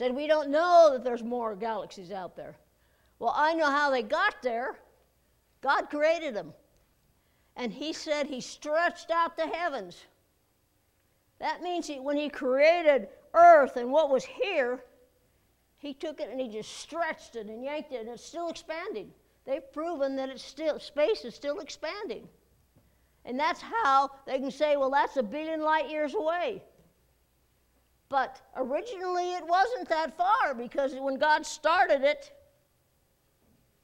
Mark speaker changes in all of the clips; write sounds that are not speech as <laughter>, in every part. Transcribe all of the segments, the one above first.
Speaker 1: said, We don't know that there's more galaxies out there. Well, I know how they got there. God created them. And He said He stretched out the heavens. That means he, when He created earth and what was here, He took it and He just stretched it and yanked it, and it's still expanding. They've proven that it's still, space is still expanding. And that's how they can say, well, that's a billion light years away. But originally it wasn't that far because when God started it,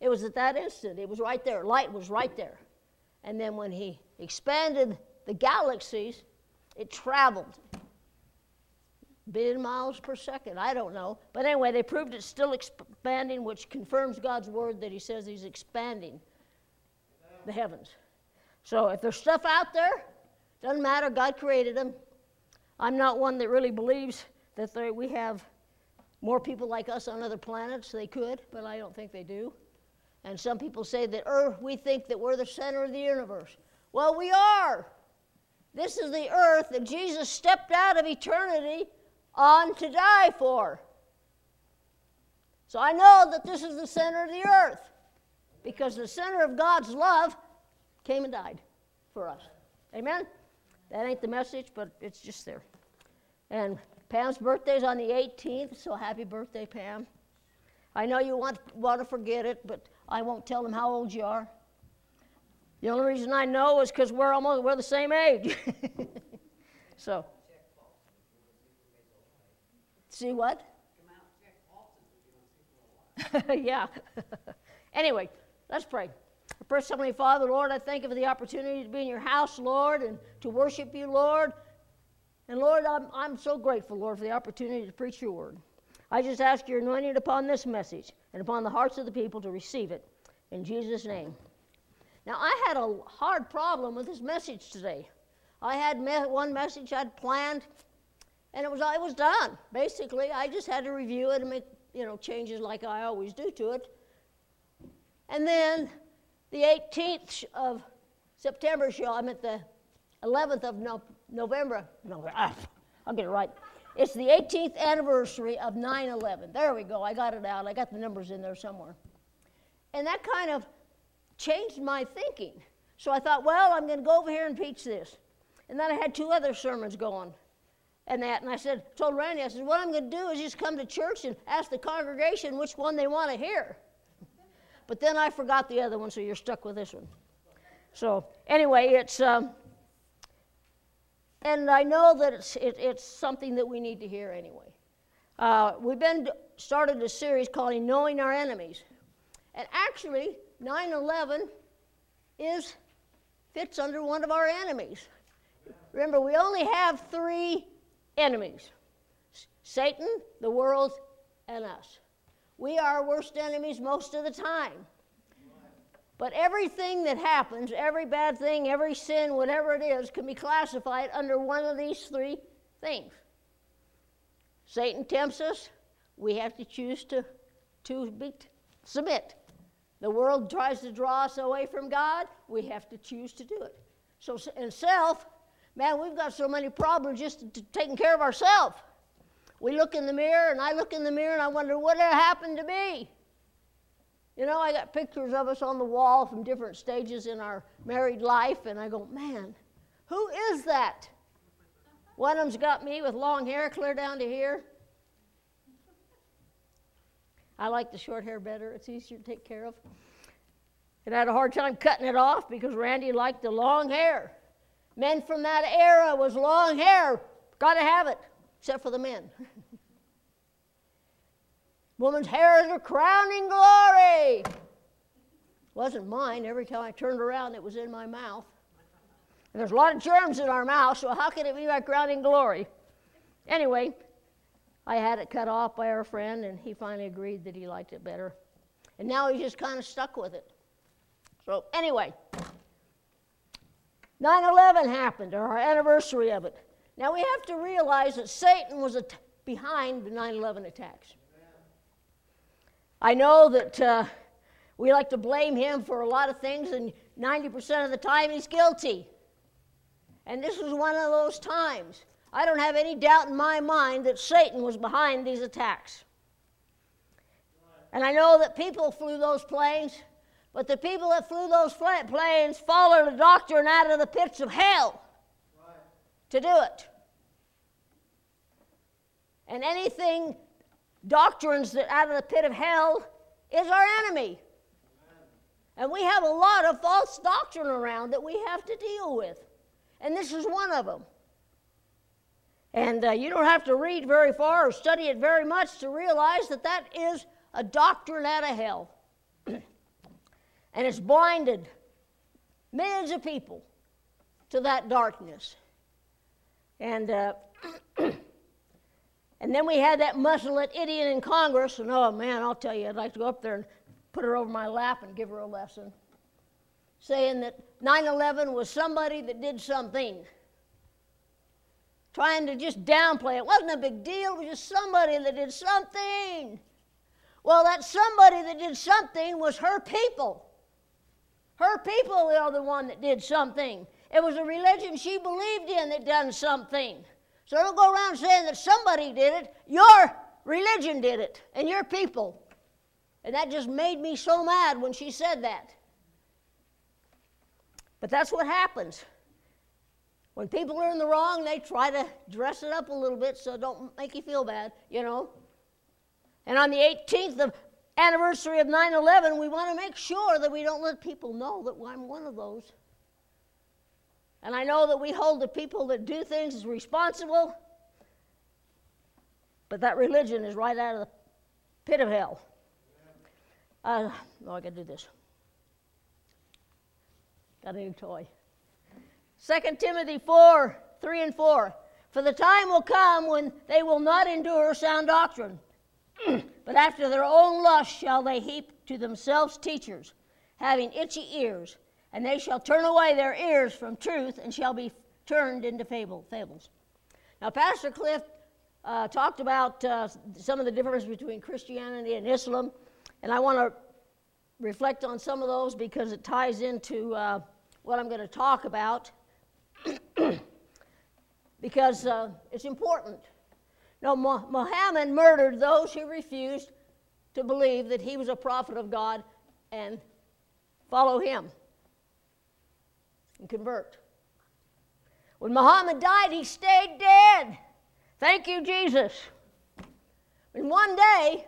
Speaker 1: it was at that instant. It was right there. Light was right there. And then when He expanded the galaxies, it traveled billion miles per second. I don't know. But anyway, they proved it's still expanding, which confirms God's word that He says He's expanding the heavens. So if there's stuff out there, doesn't matter, God created them. I'm not one that really believes that they, we have more people like us on other planets. They could, but I don't think they do. And some people say that Earth, we think that we're the center of the universe. Well, we are. This is the earth that Jesus stepped out of eternity on to die for. So I know that this is the center of the earth because the center of God's love came and died for us. Amen? That ain't the message, but it's just there. And Pam's birthday is on the 18th, so happy birthday, Pam. I know you want, want to forget it, but I won't tell them how old you are. The only reason I know is because we're almost we're the same age. <laughs> so. See what? <laughs> yeah. <laughs> anyway, let's pray. First, Heavenly Father, Lord, I thank you for the opportunity to be in your house, Lord, and to worship you, Lord. And Lord, I'm, I'm so grateful, Lord, for the opportunity to preach your word. I just ask your anointing upon this message and upon the hearts of the people to receive it. In Jesus' name. Now, I had a hard problem with this message today. I had me- one message I'd planned, and it was, it was done. Basically, I just had to review it and make you know, changes like I always do to it. And then the 18th of September show, I'm at the 11th of no- November. No, ah, I'll get it right. It's the 18th anniversary of 9 11. There we go. I got it out. I got the numbers in there somewhere. And that kind of changed my thinking. So I thought, well, I'm going to go over here and preach this. And then I had two other sermons going and that. And I said, told Randy, I said, what I'm going to do is just come to church and ask the congregation which one they want to hear. But then I forgot the other one, so you're stuck with this one. So anyway, it's um, and I know that it's it, it's something that we need to hear anyway. Uh, we've been started a series called "Knowing Our Enemies," and actually, 9/11 is fits under one of our enemies. Remember, we only have three enemies: Satan, the world, and us. We are our worst enemies most of the time. But everything that happens, every bad thing, every sin, whatever it is, can be classified under one of these three things. Satan tempts us, we have to choose to, to be, submit. The world tries to draw us away from God, we have to choose to do it. So, in self, man, we've got so many problems just taking care of ourselves. We look in the mirror, and I look in the mirror, and I wonder, what happened to me? You know, I got pictures of us on the wall from different stages in our married life, and I go, man, who is that? One of them's got me with long hair clear down to here. I like the short hair better, it's easier to take care of. And I had a hard time cutting it off because Randy liked the long hair. Men from that era was long hair, got to have it except for the men. <laughs> Woman's hair is her crowning glory. Wasn't mine. Every time I turned around, it was in my mouth. And there's a lot of germs in our mouth, so how can it be my crowning glory? Anyway, I had it cut off by our friend, and he finally agreed that he liked it better. And now he's just kind of stuck with it. So, anyway, 9 11 happened, or our anniversary of it. Now we have to realize that Satan was at- behind the 9 11 attacks. I know that uh, we like to blame him for a lot of things, and 90% of the time he's guilty. And this was one of those times. I don't have any doubt in my mind that Satan was behind these attacks. And I know that people flew those planes, but the people that flew those planes followed a doctrine out of the pits of hell. To do it. And anything, doctrines that out of the pit of hell, is our enemy. And we have a lot of false doctrine around that we have to deal with. And this is one of them. And uh, you don't have to read very far or study it very much to realize that that is a doctrine out of hell. <clears throat> and it's blinded millions of people to that darkness. And, uh, <clears throat> and then we had that musclet idiot in Congress, and oh man, I'll tell you, I'd like to go up there and put her over my lap and give her a lesson, saying that 9 11 was somebody that did something. Trying to just downplay it. It wasn't a big deal, it was just somebody that did something. Well, that somebody that did something was her people. Her people are the one that did something. It was a religion she believed in that done something. So don't go around saying that somebody did it. Your religion did it, and your people. And that just made me so mad when she said that. But that's what happens. When people are in the wrong, they try to dress it up a little bit so don't make you feel bad, you know. And on the 18th of anniversary of 9 11, we want to make sure that we don't let people know that I'm one of those. And I know that we hold the people that do things as responsible, but that religion is right out of the pit of hell. Uh, oh, I got to do this. Got a new toy. 2 Timothy 4 3 and 4. For the time will come when they will not endure sound doctrine, <clears throat> but after their own lust shall they heap to themselves teachers, having itchy ears, and they shall turn away their ears from truth and shall be turned into fable, fables. Now, Pastor Cliff uh, talked about uh, some of the difference between Christianity and Islam. And I want to reflect on some of those because it ties into uh, what I'm going to talk about <clears throat> because uh, it's important. Now, Muhammad murdered those who refused to believe that he was a prophet of God and follow him and convert. When Muhammad died, he stayed dead. Thank you, Jesus. And one day,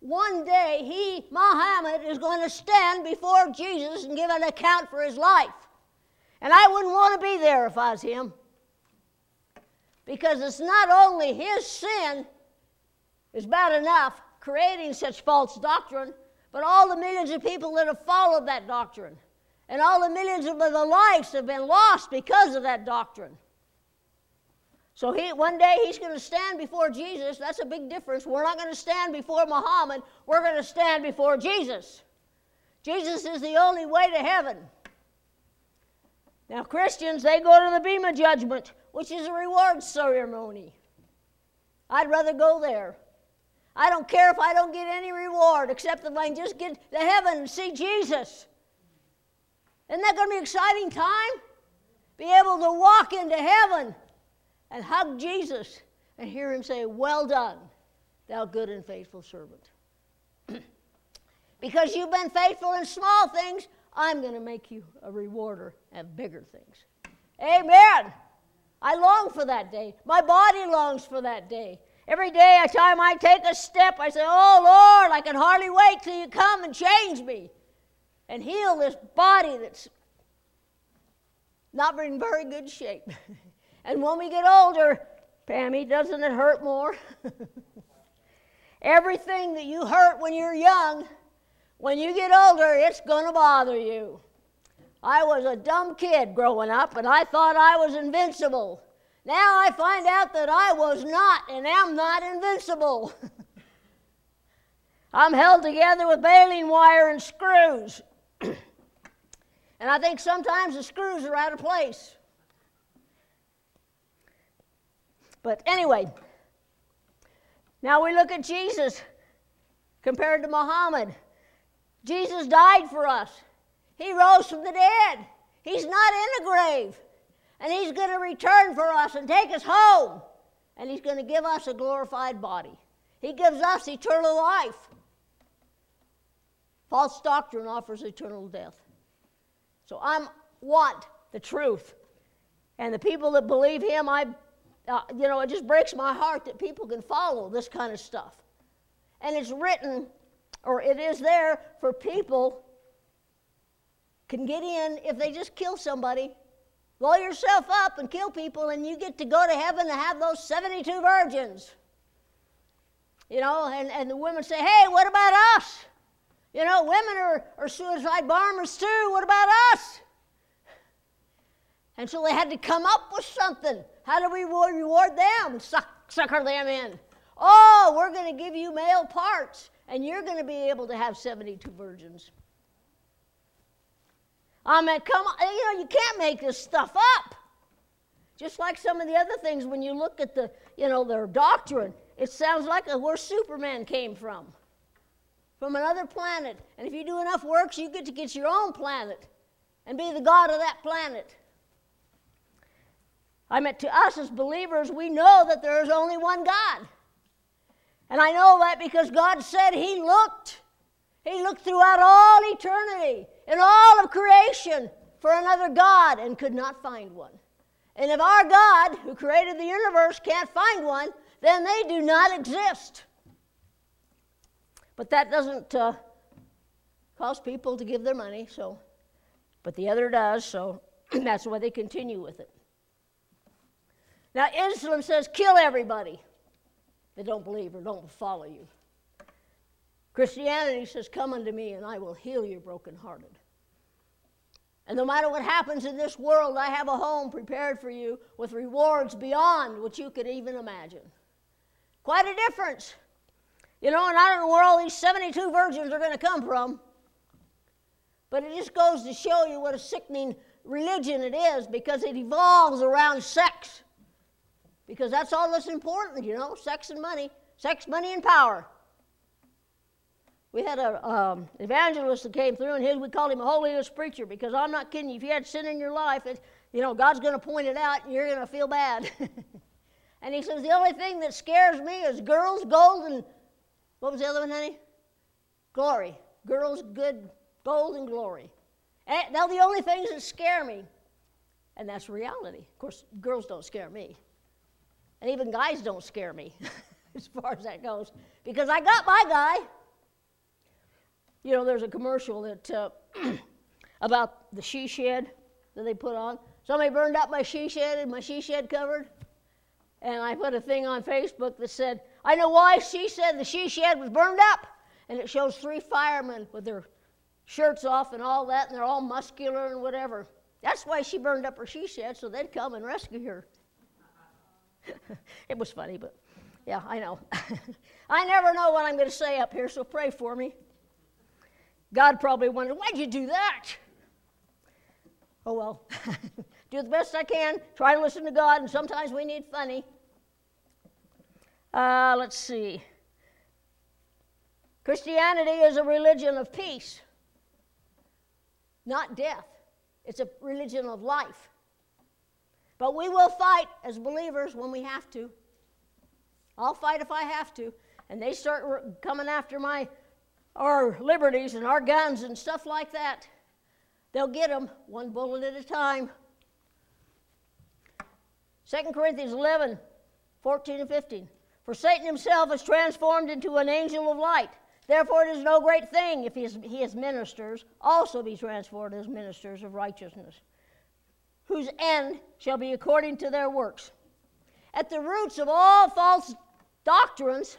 Speaker 1: one day he, Muhammad, is going to stand before Jesus and give an account for his life. And I wouldn't want to be there if I was him. Because it's not only his sin is bad enough, creating such false doctrine, but all the millions of people that have followed that doctrine. And all the millions of the lives have been lost because of that doctrine. So he, one day he's going to stand before Jesus. That's a big difference. We're not going to stand before Muhammad, we're going to stand before Jesus. Jesus is the only way to heaven. Now, Christians, they go to the Bema judgment, which is a reward ceremony. I'd rather go there. I don't care if I don't get any reward, except if I can just get to heaven and see Jesus. Isn't that going to be an exciting time? Be able to walk into heaven and hug Jesus and hear him say, Well done, thou good and faithful servant. <clears throat> because you've been faithful in small things, I'm going to make you a rewarder of bigger things. Amen. I long for that day. My body longs for that day. Every day, every time I take a step, I say, Oh Lord, I can hardly wait till you come and change me and heal this body that's not in very good shape. <laughs> And when we get older, Pammy, doesn't it hurt more? <laughs> Everything that you hurt when you're young, when you get older, it's going to bother you. I was a dumb kid growing up, and I thought I was invincible. Now I find out that I was not and am not invincible. <laughs> I'm held together with baling wire and screws. <clears throat> and I think sometimes the screws are out of place. But anyway, now we look at Jesus compared to Muhammad. Jesus died for us, He rose from the dead. He's not in the grave. And He's going to return for us and take us home. And He's going to give us a glorified body. He gives us eternal life. False doctrine offers eternal death. So I want the truth. And the people that believe Him, I, uh, you know, it just breaks my heart that people can follow this kind of stuff. And it's written, or it is there for people can get in if they just kill somebody. Blow yourself up and kill people, and you get to go to heaven and have those 72 virgins. You know, and, and the women say, hey, what about us? You know, women are, are suicide bombers too. What about us? And so they had to come up with something. How do we reward them? Suck, sucker them in. Oh, we're going to give you male parts, and you're going to be able to have 72 virgins. I mean, come on, you know, you can't make this stuff up. Just like some of the other things, when you look at the, you know, their doctrine, it sounds like where Superman came from, from another planet. And if you do enough works, you get to get your own planet and be the god of that planet. I mean, to us as believers, we know that there is only one God. And I know that because God said He looked. He looked throughout all eternity in all of creation for another God and could not find one. And if our God, who created the universe, can't find one, then they do not exist. But that doesn't uh, cause people to give their money, so, but the other does, so <clears throat> that's why they continue with it. Now, Islam says kill everybody that don't believe or don't follow you. Christianity says, Come unto me and I will heal your brokenhearted. And no matter what happens in this world, I have a home prepared for you with rewards beyond what you could even imagine. Quite a difference. You know, and I don't know where all these 72 virgins are going to come from. But it just goes to show you what a sickening religion it is because it evolves around sex. Because that's all that's important, you know sex and money. Sex, money, and power. We had an um, evangelist that came through, and his, we called him a holiness preacher because I'm not kidding you. If you had sin in your life, it, you know, God's going to point it out, and you're going to feel bad. <laughs> and he says, The only thing that scares me is girls, gold, and what was the other one, honey? Glory. Girls, good, gold, and glory. And they're the only things that scare me. And that's reality. Of course, girls don't scare me. And even guys don't scare me <laughs> as far as that goes because I got my guy. You know, there's a commercial that uh, <clears throat> about the she shed that they put on. Somebody burned up my she shed and my she shed covered. And I put a thing on Facebook that said, I know why she said the she shed was burned up. And it shows three firemen with their shirts off and all that, and they're all muscular and whatever. That's why she burned up her she shed, so they'd come and rescue her. <laughs> it was funny, but yeah, I know. <laughs> I never know what I'm going to say up here, so pray for me. God probably wondered, why'd you do that? Oh well, <laughs> do the best I can, try to listen to God, and sometimes we need funny. Uh, let's see. Christianity is a religion of peace, not death. It's a religion of life. But we will fight as believers when we have to. I'll fight if I have to. And they start coming after my our liberties and our guns and stuff like that. They'll get them one bullet at a time. 2 Corinthians 11, 14 and 15. For Satan himself is transformed into an angel of light. Therefore, it is no great thing if his, his ministers also be transformed as ministers of righteousness whose end shall be according to their works. At the roots of all false doctrines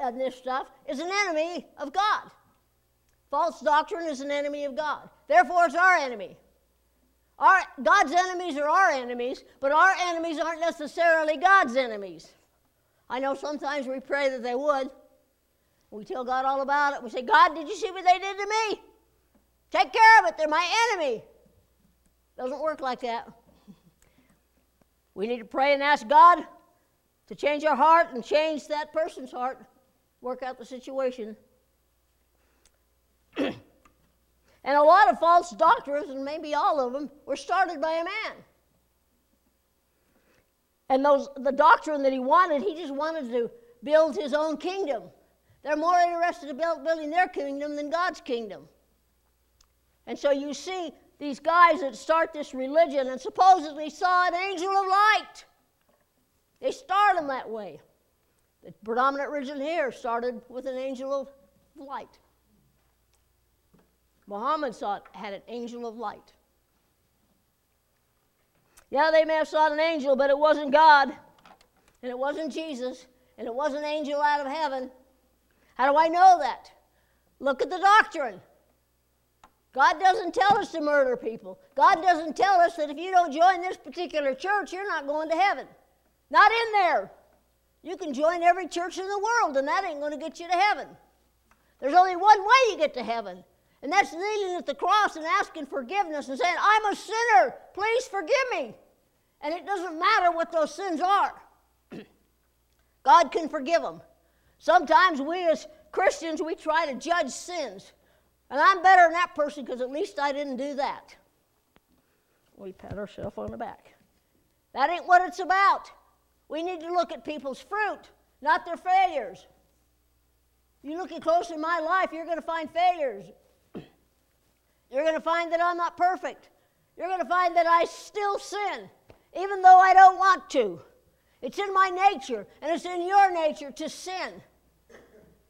Speaker 1: and this stuff is an enemy of God. False doctrine is an enemy of God. Therefore, it's our enemy. Our, God's enemies are our enemies, but our enemies aren't necessarily God's enemies. I know sometimes we pray that they would. We tell God all about it. We say, God, did you see what they did to me? Take care of it. They're my enemy. Doesn't work like that. We need to pray and ask God to change our heart and change that person's heart, work out the situation. And a lot of false doctrines, and maybe all of them, were started by a man. And those, the doctrine that he wanted, he just wanted to build his own kingdom. They're more interested in building their kingdom than God's kingdom. And so you see these guys that start this religion and supposedly saw an angel of light. They start them that way. The predominant religion here started with an angel of light. Muhammad saw had an angel of light. Yeah, they may have saw an angel, but it wasn't God, and it wasn't Jesus, and it wasn't an angel out of heaven. How do I know that? Look at the doctrine. God doesn't tell us to murder people. God doesn't tell us that if you don't join this particular church, you're not going to heaven. Not in there. You can join every church in the world, and that ain't going to get you to heaven. There's only one way you get to heaven, and that's kneeling at the cross and asking forgiveness and saying, I'm a sinner. Please forgive me. And it doesn't matter what those sins are, <clears throat> God can forgive them. Sometimes we as Christians, we try to judge sins. And I'm better than that person because at least I didn't do that. We pat ourselves on the back. That ain't what it's about. We need to look at people's fruit, not their failures. You look at close in my life, you're going to find failures. You're going to find that I'm not perfect. You're going to find that I still sin, even though I don't want to. It's in my nature, and it's in your nature to sin.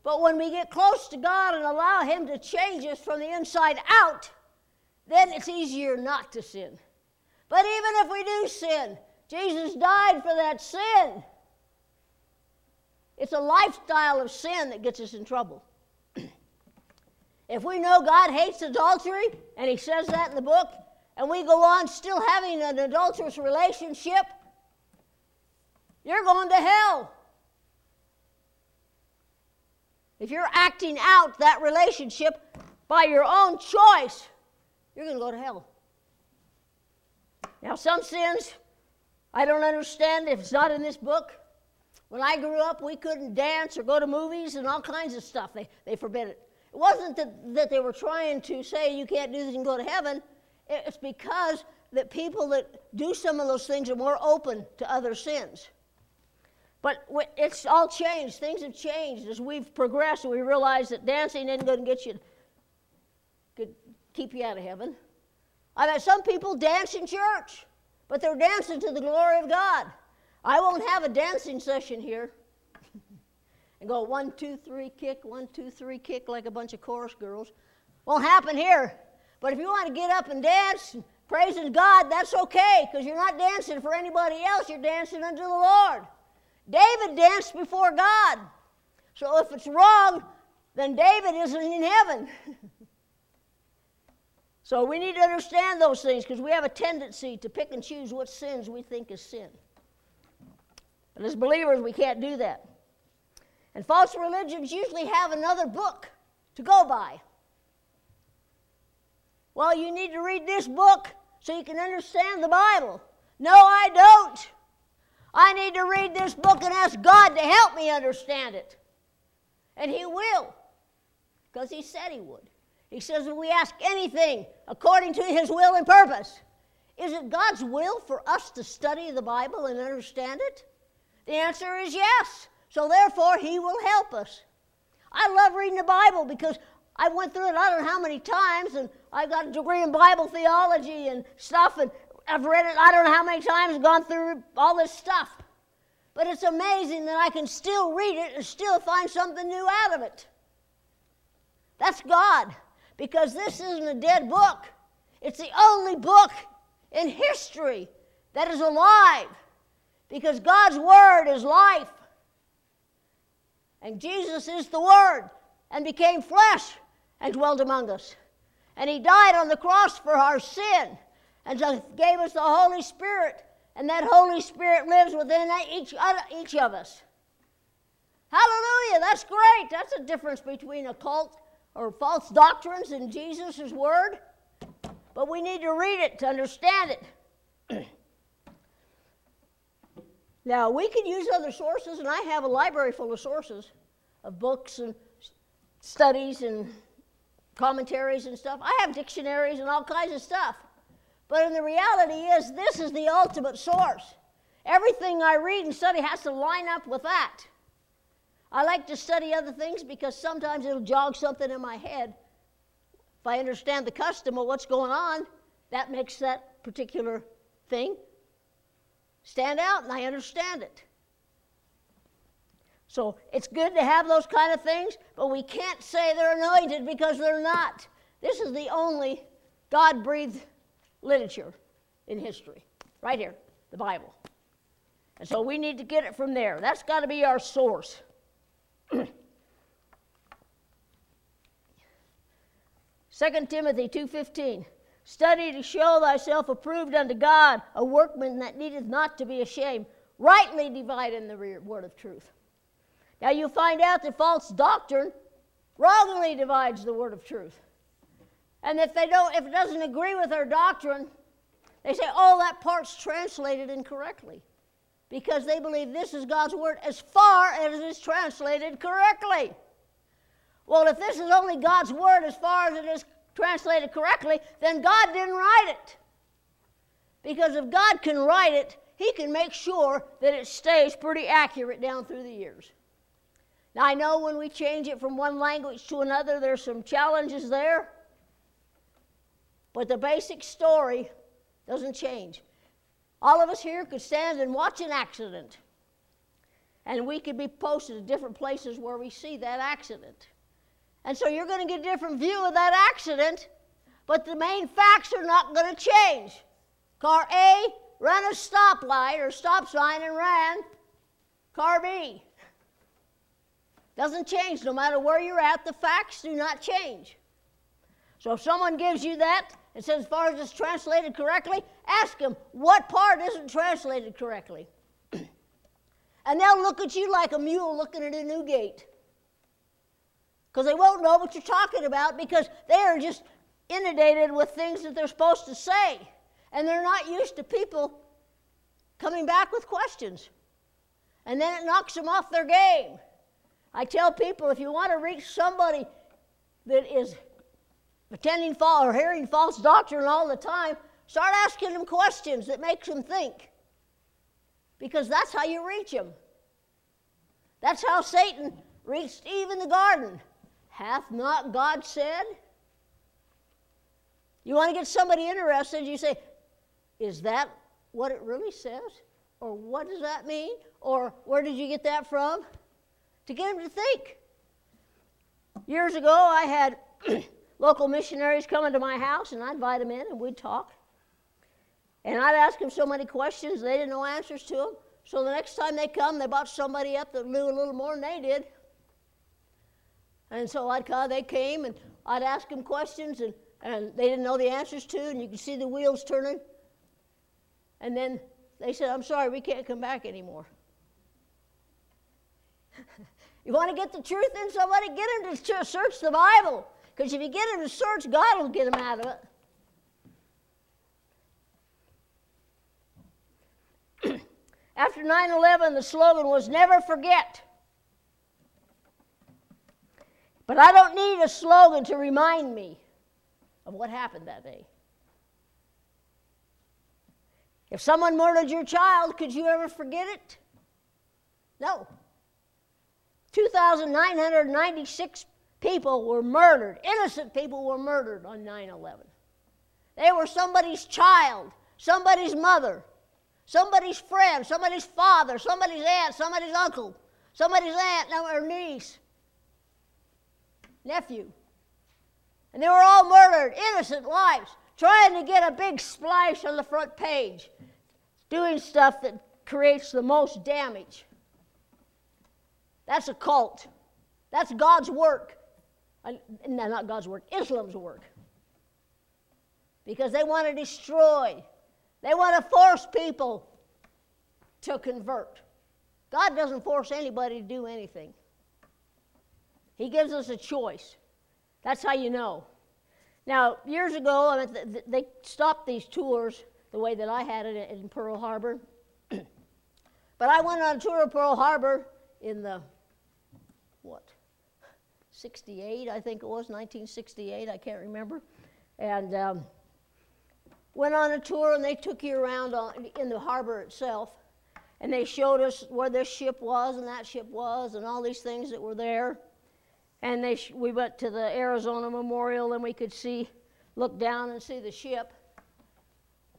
Speaker 1: But when we get close to God and allow Him to change us from the inside out, then it's easier not to sin. But even if we do sin, Jesus died for that sin. It's a lifestyle of sin that gets us in trouble. If we know God hates adultery, and He says that in the book, and we go on still having an adulterous relationship, you're going to hell. If you're acting out that relationship by your own choice, you're going to go to hell. Now, some sins I don't understand if it's not in this book. When I grew up, we couldn't dance or go to movies and all kinds of stuff. They, they forbid it. It wasn't that, that they were trying to say you can't do this and go to heaven. It's because that people that do some of those things are more open to other sins. But it's all changed. Things have changed as we've progressed. And we realize that dancing isn't going to get you, could keep you out of heaven. I've had some people dance in church, but they're dancing to the glory of God. I won't have a dancing session here and go one, two, three, kick, one, two, three, kick like a bunch of chorus girls. Won't happen here. But if you want to get up and dance, praising God, that's okay because you're not dancing for anybody else. You're dancing unto the Lord. David danced before God. So if it's wrong, then David isn't in heaven. <laughs> so we need to understand those things because we have a tendency to pick and choose what sins we think is sin. And as believers, we can't do that. And false religions usually have another book to go by. Well, you need to read this book so you can understand the Bible. No, I don't. I need to read this book and ask God to help me understand it. And He will, because He said He would. He says if we ask anything according to His will and purpose, is it God's will for us to study the Bible and understand it? The answer is yes. So therefore, He will help us. I love reading the Bible because I went through it I don't know how many times, and I got a degree in Bible theology and stuff, and I've read it I don't know how many times, gone through all this stuff. But it's amazing that I can still read it and still find something new out of it. That's God, because this isn't a dead book. It's the only book in history that is alive, because God's Word is life. And Jesus is the Word and became flesh and dwelt among us. And He died on the cross for our sin and gave us the Holy Spirit, and that Holy Spirit lives within each, each of us. Hallelujah, that's great. That's a difference between a cult or false doctrines and Jesus' word. But we need to read it to understand it. <clears throat> now, we can use other sources, and I have a library full of sources of books and studies and commentaries and stuff. I have dictionaries and all kinds of stuff. But in the reality is, this is the ultimate source. Everything I read and study has to line up with that. I like to study other things because sometimes it'll jog something in my head. If I understand the custom of what's going on, that makes that particular thing stand out and I understand it. So it's good to have those kind of things, but we can't say they're anointed because they're not. This is the only God breathed literature in history, right here, the Bible. And so we need to get it from there. That's got to be our source. <clears throat> 2 Timothy 2:15 Study to show thyself approved unto God, a workman that needeth not to be ashamed, rightly dividing the word of truth. Now you find out that false doctrine wrongly divides the word of truth. And if they don't, if it doesn't agree with their doctrine, they say, oh, that part's translated incorrectly. Because they believe this is God's word as far as it is translated correctly. Well, if this is only God's word as far as it is translated correctly, then God didn't write it. Because if God can write it, He can make sure that it stays pretty accurate down through the years. Now, I know when we change it from one language to another, there's some challenges there, but the basic story doesn't change. All of us here could stand and watch an accident, and we could be posted at different places where we see that accident. And so you're going to get a different view of that accident, but the main facts are not going to change. Car A ran a stoplight or stop sign and ran. Car B doesn't change no matter where you're at. The facts do not change. So if someone gives you that and says, as far as it's translated correctly, ask them what part isn't translated correctly. <clears throat> and they'll look at you like a mule looking at a new gate because they won't know what you're talking about because they are just inundated with things that they're supposed to say. And they're not used to people coming back with questions. And then it knocks them off their game. I tell people if you want to reach somebody that is attending false or hearing false doctrine all the time, start asking them questions that makes them think. Because that's how you reach them. That's how Satan reached Eve in the garden. Hath not God said? You want to get somebody interested, you say, Is that what it really says? Or what does that mean? Or where did you get that from? To get them to think. Years ago, I had <clears throat> local missionaries coming to my house, and I'd invite them in and we'd talk. And I'd ask them so many questions, they didn't know answers to them. So the next time they come, they brought somebody up that knew a little more than they did. And so I'd call, they came and I'd ask them questions and, and they didn't know the answers to, and you could see the wheels turning. And then they said, I'm sorry, we can't come back anymore. <laughs> you want to get the truth in somebody? Get them to search the Bible. Because if you get them to search, God will get them out of it. <clears throat> After 9 11, the slogan was never forget. But I don't need a slogan to remind me of what happened that day. If someone murdered your child, could you ever forget it? No. 2,996 people were murdered, innocent people were murdered on 9 11. They were somebody's child, somebody's mother, somebody's friend, somebody's father, somebody's aunt, somebody's uncle, somebody's aunt or niece nephew. And they were all murdered, innocent lives, trying to get a big splash on the front page, doing stuff that creates the most damage. That's a cult. That's God's work. No, not God's work, Islam's work. Because they want to destroy, they want to force people to convert. God doesn't force anybody to do anything. He gives us a choice. That's how you know. Now, years ago, they stopped these tours the way that I had it in Pearl Harbor. <clears throat> but I went on a tour of Pearl Harbor in the, what, 68, I think it was, 1968, I can't remember. And um, went on a tour and they took you around on, in the harbor itself. And they showed us where this ship was and that ship was and all these things that were there. And they sh- we went to the Arizona Memorial and we could see, look down and see the ship.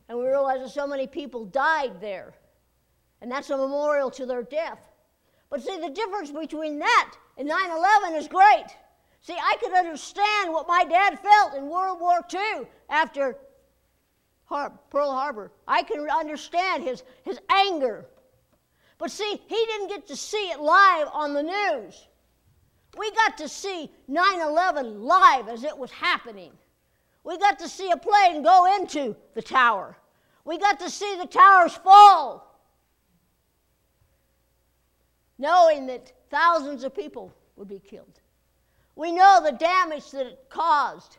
Speaker 1: And we realized that so many people died there. And that's a memorial to their death. But see, the difference between that and 9 11 is great. See, I could understand what my dad felt in World War II after Har- Pearl Harbor. I can understand his, his anger. But see, he didn't get to see it live on the news. We got to see 9 11 live as it was happening. We got to see a plane go into the tower. We got to see the towers fall, knowing that thousands of people would be killed. We know the damage that it caused.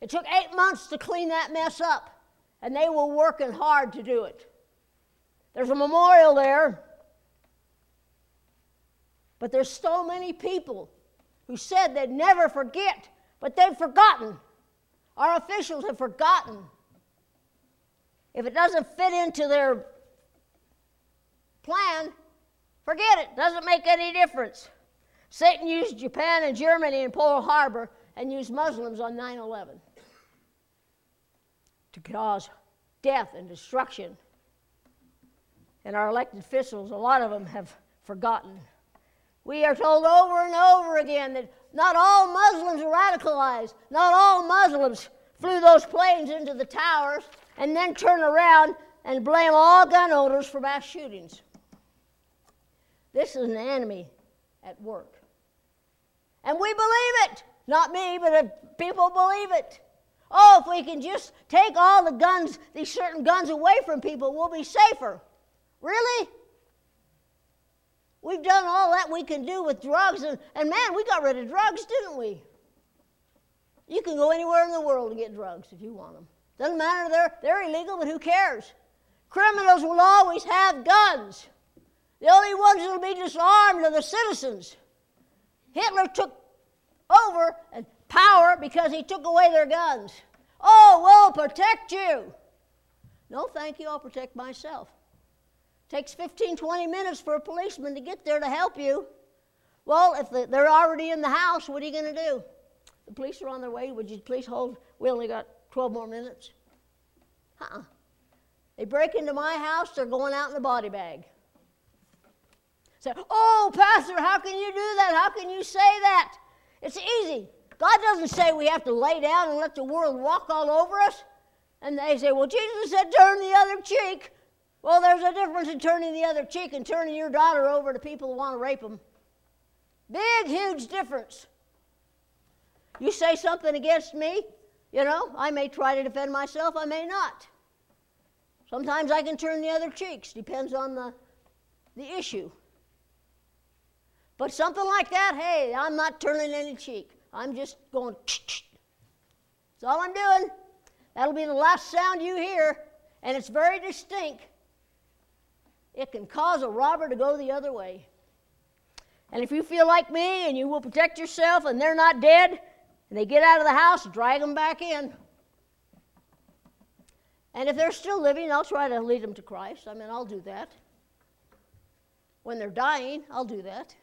Speaker 1: It took eight months to clean that mess up, and they were working hard to do it. There's a memorial there, but there's so many people who said they'd never forget, but they've forgotten. Our officials have forgotten. If it doesn't fit into their plan, forget it. Doesn't make any difference. Satan used Japan and Germany and Pearl Harbor and used Muslims on 9 11 to cause death and destruction. And our elected officials, a lot of them have forgotten. We are told over and over again that not all Muslims are radicalized. Not all Muslims flew those planes into the towers and then turn around and blame all gun owners for mass shootings. This is an enemy at work. And we believe it. Not me, but people believe it. Oh, if we can just take all the guns, these certain guns away from people, we'll be safer. Really? We've done all that we can do with drugs, and, and man, we got rid of drugs, didn't we? You can go anywhere in the world to get drugs if you want them. Doesn't matter, they're, they're illegal, but who cares? Criminals will always have guns. The only ones that will be disarmed are the citizens. Hitler took over and power because he took away their guns. Oh, we'll protect you. No, thank you, I'll protect myself. Takes 15, 20 minutes for a policeman to get there to help you. Well, if they're already in the house, what are you going to do? The police are on their way. Would you please hold? We only got 12 more minutes. Uh-uh. They break into my house, they're going out in the body bag. Say, oh, Pastor, how can you do that? How can you say that? It's easy. God doesn't say we have to lay down and let the world walk all over us. And they say, well, Jesus said turn the other cheek. Well, there's a difference in turning the other cheek and turning your daughter over to people who want to rape them. Big, huge difference. You say something against me, you know, I may try to defend myself, I may not. Sometimes I can turn the other cheeks, depends on the, the issue. But something like that, hey, I'm not turning any cheek. I'm just going, that's all I'm doing. That'll be the last sound you hear, and it's very distinct it can cause a robber to go the other way. And if you feel like me and you will protect yourself and they're not dead, and they get out of the house, drag them back in. And if they're still living, I'll try to lead them to Christ. I mean, I'll do that. When they're dying, I'll do that.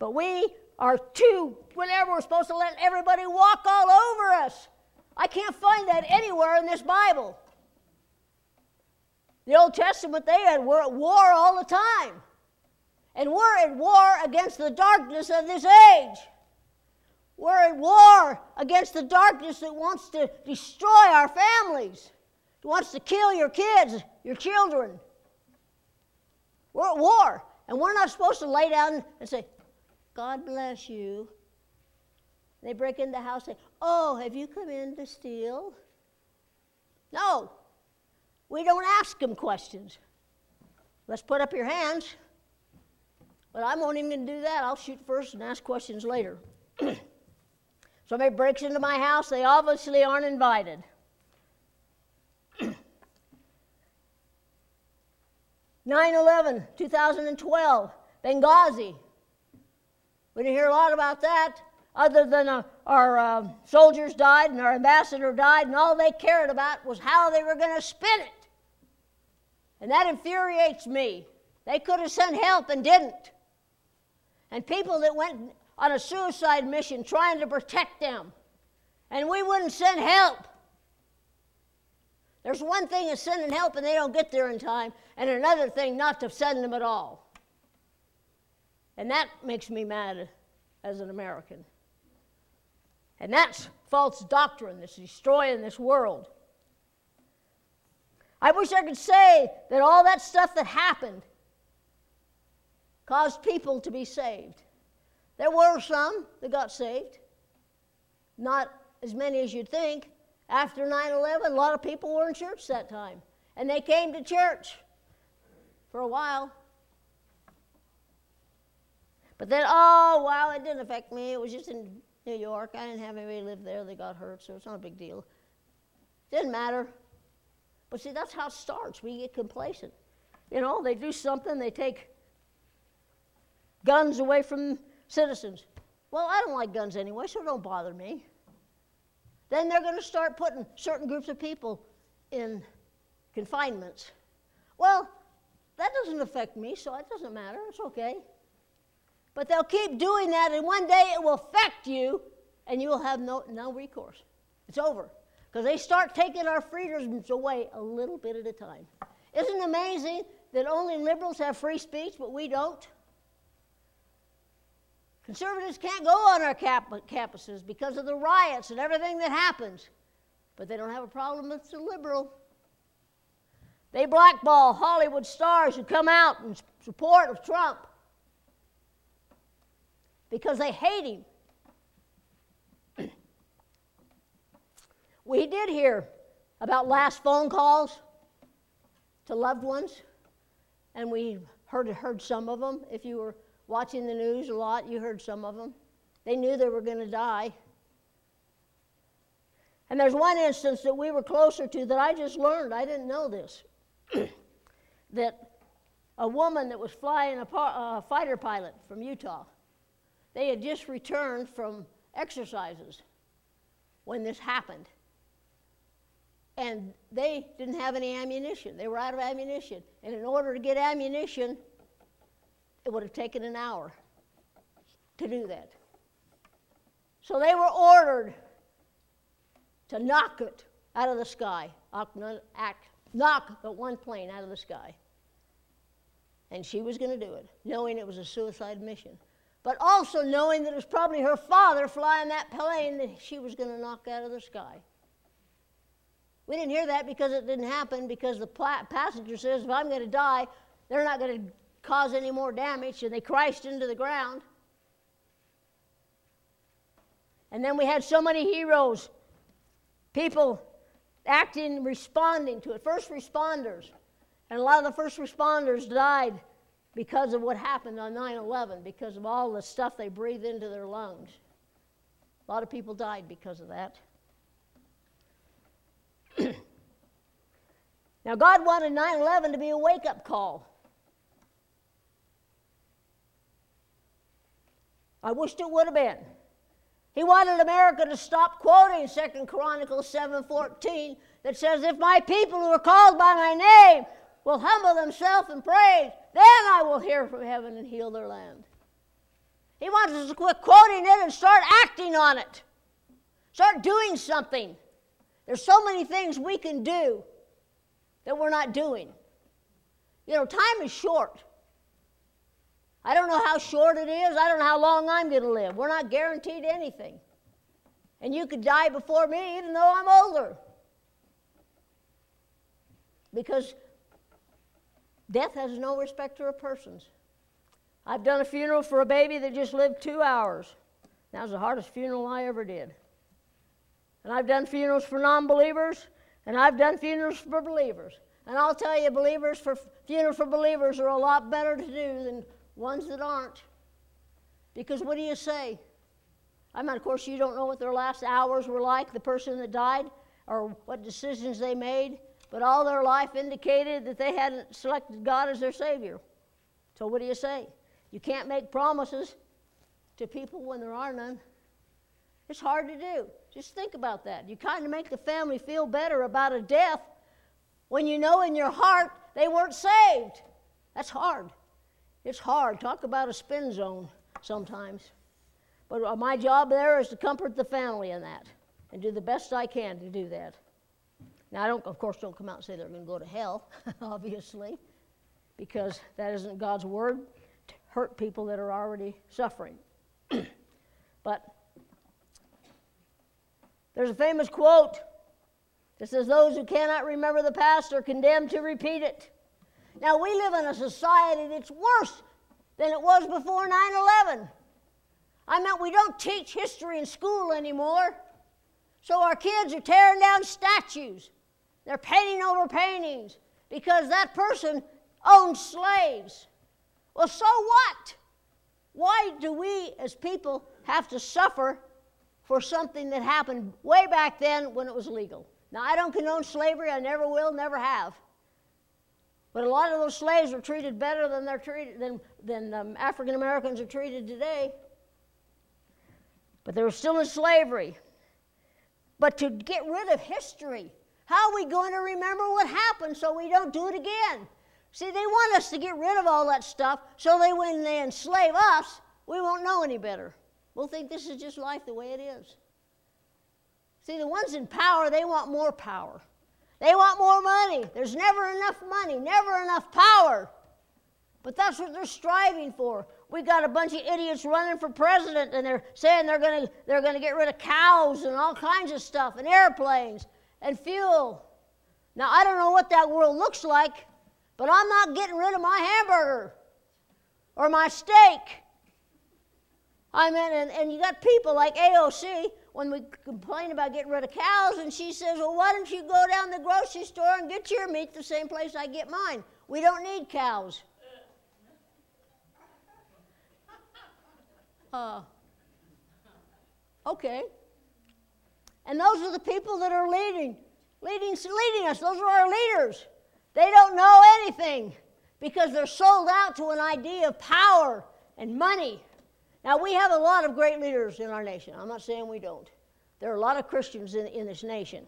Speaker 1: But we are too, whenever we're supposed to let everybody walk all over us. I can't find that anywhere in this Bible. The Old Testament, they had, were at war all the time. And we're at war against the darkness of this age. We're at war against the darkness that wants to destroy our families, wants to kill your kids, your children. We're at war. And we're not supposed to lay down and say, God bless you. They break in the house and say, Oh, have you come in to steal? No, we don't ask them questions. Let's put up your hands. But I won't even going to do that. I'll shoot first and ask questions later. <clears throat> Somebody breaks into my house, they obviously aren't invited. <clears throat> 9 11, 2012, Benghazi. We didn't hear a lot about that, other than uh, our uh, soldiers died and our ambassador died, and all they cared about was how they were going to spin it. And that infuriates me. They could have sent help and didn't. And people that went on a suicide mission trying to protect them, and we wouldn't send help. There's one thing is sending help and they don't get there in time, and another thing not to send them at all. And that makes me mad as an American. And that's false doctrine that's destroying this world. I wish I could say that all that stuff that happened caused people to be saved. There were some that got saved, not as many as you'd think. After 9 11, a lot of people were in church that time, and they came to church for a while. But then, oh, wow, it didn't affect me. It was just in New York. I didn't have anybody live there. They got hurt, so it's not a big deal. Didn't matter. But see, that's how it starts. We get complacent. You know, they do something, they take guns away from citizens. Well, I don't like guns anyway, so don't bother me. Then they're going to start putting certain groups of people in confinements. Well, that doesn't affect me, so it doesn't matter. It's okay. But they'll keep doing that, and one day it will affect you, and you will have no, no recourse. It's over. Because they start taking our freedoms away a little bit at a time. Isn't it amazing that only liberals have free speech, but we don't? Conservatives can't go on our cap- campuses because of the riots and everything that happens, but they don't have a problem with the liberal. They blackball Hollywood stars who come out in support of Trump because they hate him. We did hear about last phone calls to loved ones, and we heard, heard some of them. If you were watching the news a lot, you heard some of them. They knew they were going to die. And there's one instance that we were closer to that I just learned. I didn't know this. <clears throat> that a woman that was flying a uh, fighter pilot from Utah, they had just returned from exercises when this happened. And they didn't have any ammunition. They were out of ammunition. And in order to get ammunition, it would have taken an hour to do that. So they were ordered to knock it out of the sky, knock the one plane out of the sky. And she was going to do it, knowing it was a suicide mission. But also knowing that it was probably her father flying that plane that she was going to knock out of the sky. We didn't hear that because it didn't happen, because the passenger says, if I'm going to die, they're not going to cause any more damage, and they crashed into the ground. And then we had so many heroes, people acting, responding to it, first responders. And a lot of the first responders died because of what happened on 9 11, because of all the stuff they breathed into their lungs. A lot of people died because of that. <coughs> now, God wanted 9 11 to be a wake up call. I wished it would have been. He wanted America to stop quoting Second Chronicles 7:14 that says, "If my people who are called by my name will humble themselves and pray, then I will hear from heaven and heal their land." He wants us to quit quoting it and start acting on it. Start doing something. There's so many things we can do that we're not doing. You know, time is short. I don't know how short it is. I don't know how long I'm going to live. We're not guaranteed anything. And you could die before me even though I'm older. Because death has no respect of persons. I've done a funeral for a baby that just lived two hours. That was the hardest funeral I ever did. And I've done funerals for non believers, and I've done funerals for believers. And I'll tell you, believers for funerals for believers are a lot better to do than ones that aren't. Because what do you say? I mean, of course, you don't know what their last hours were like, the person that died, or what decisions they made, but all their life indicated that they hadn't selected God as their Savior. So, what do you say? You can't make promises to people when there are none. It's hard to do. Just think about that. You kind of make the family feel better about a death when you know in your heart they weren't saved. That's hard. It's hard. Talk about a spin zone sometimes. But uh, my job there is to comfort the family in that and do the best I can to do that. Now, I don't, of course, don't come out and say they're going to go to hell, <laughs> obviously, because that isn't God's word to hurt people that are already suffering. <clears throat> but there's a famous quote that says, Those who cannot remember the past are condemned to repeat it. Now, we live in a society that's worse than it was before 9 11. I meant we don't teach history in school anymore. So our kids are tearing down statues. They're painting over paintings because that person owned slaves. Well, so what? Why do we as people have to suffer for something that happened way back then when it was legal? Now, I don't condone slavery, I never will, never have. But a lot of those slaves were treated better than they're treated than, than um, African Americans are treated today. But they were still in slavery. But to get rid of history, how are we going to remember what happened so we don't do it again? See, they want us to get rid of all that stuff so they when they enslave us, we won't know any better. We'll think this is just life the way it is. See, the ones in power, they want more power. They want more money. There's never enough money, never enough power. But that's what they're striving for. We got a bunch of idiots running for president, and they're saying they're going to they're going to get rid of cows and all kinds of stuff, and airplanes and fuel. Now I don't know what that world looks like, but I'm not getting rid of my hamburger or my steak. I mean, and, and you got people like AOC when we complain about getting rid of cows, and she says, Well, why don't you go down to the grocery store and get your meat the same place I get mine? We don't need cows. <laughs> Uh, okay. And those are the people that are leading, leading, leading us. Those are our leaders. They don't know anything because they're sold out to an idea of power and money. Now, we have a lot of great leaders in our nation. I'm not saying we don't. There are a lot of Christians in, in this nation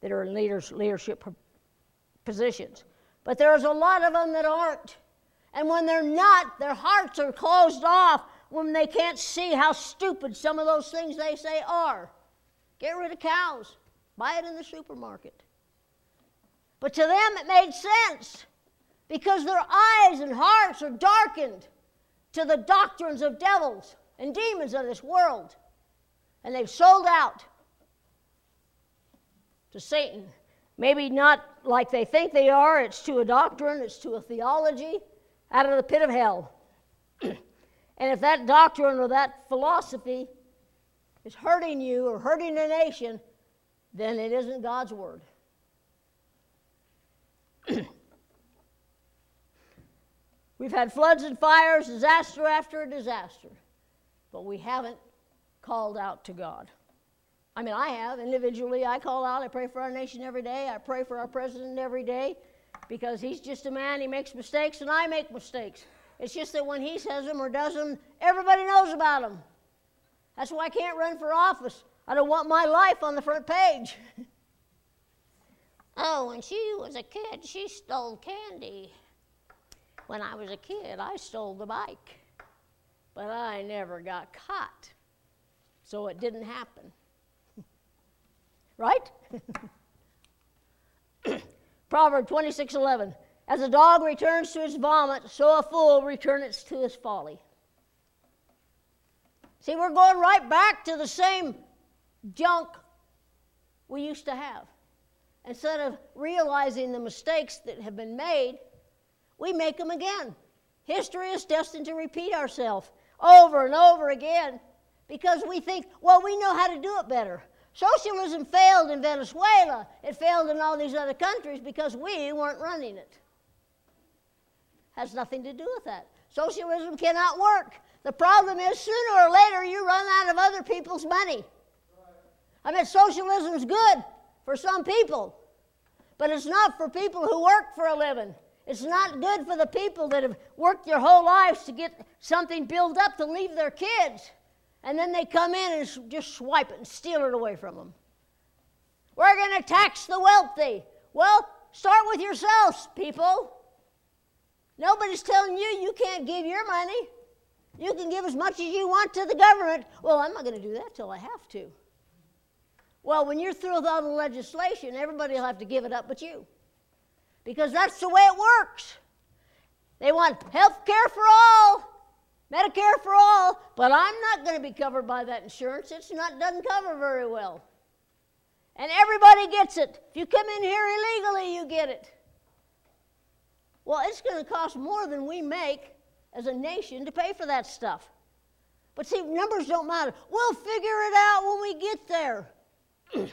Speaker 1: that are in leaders, leadership positions. But there's a lot of them that aren't. And when they're not, their hearts are closed off when they can't see how stupid some of those things they say are. Get rid of cows, buy it in the supermarket. But to them it made sense because their eyes and hearts are darkened to the doctrines of devils and demons of this world. And they've sold out to Satan. Maybe not like they think they are, it's to a doctrine, it's to a theology out of the pit of hell. <clears throat> and if that doctrine or that philosophy is hurting you or hurting a nation, then it isn't God's word. <clears throat> We've had floods and fires, disaster after disaster, but we haven't called out to God. I mean, I have individually. I call out. I pray for our nation every day. I pray for our president every day because he's just a man. He makes mistakes, and I make mistakes. It's just that when he says them or does them, everybody knows about them. That's why I can't run for office. I don't want my life on the front page. <laughs> oh, when she was a kid, she stole candy. When I was a kid, I stole the bike, but I never got caught, so it didn't happen. <laughs> right? <coughs> Proverb 26:11. As a dog returns to his vomit, so a fool returns to his folly. See, we're going right back to the same junk we used to have. Instead of realizing the mistakes that have been made, we make them again. History is destined to repeat ourselves over and over again because we think, well, we know how to do it better. Socialism failed in Venezuela, it failed in all these other countries because we weren't running it. Has nothing to do with that. Socialism cannot work. The problem is sooner or later you run out of other people's money. I mean, socialism's good for some people, but it's not for people who work for a living. It's not good for the people that have worked their whole lives to get something built up to leave their kids. And then they come in and just swipe it and steal it away from them. We're going to tax the wealthy. Well, start with yourselves, people. Nobody's telling you you can't give your money. You can give as much as you want to the government. Well, I'm not going to do that till I have to. Well, when you're through with all the legislation, everybody will have to give it up but you. Because that's the way it works. They want health care for all, Medicare for all, but I'm not going to be covered by that insurance. It's not doesn't cover very well. And everybody gets it. If you come in here illegally, you get it. Well, it's going to cost more than we make as a nation to pay for that stuff. But see, numbers don't matter. We'll figure it out when we get there. <clears throat>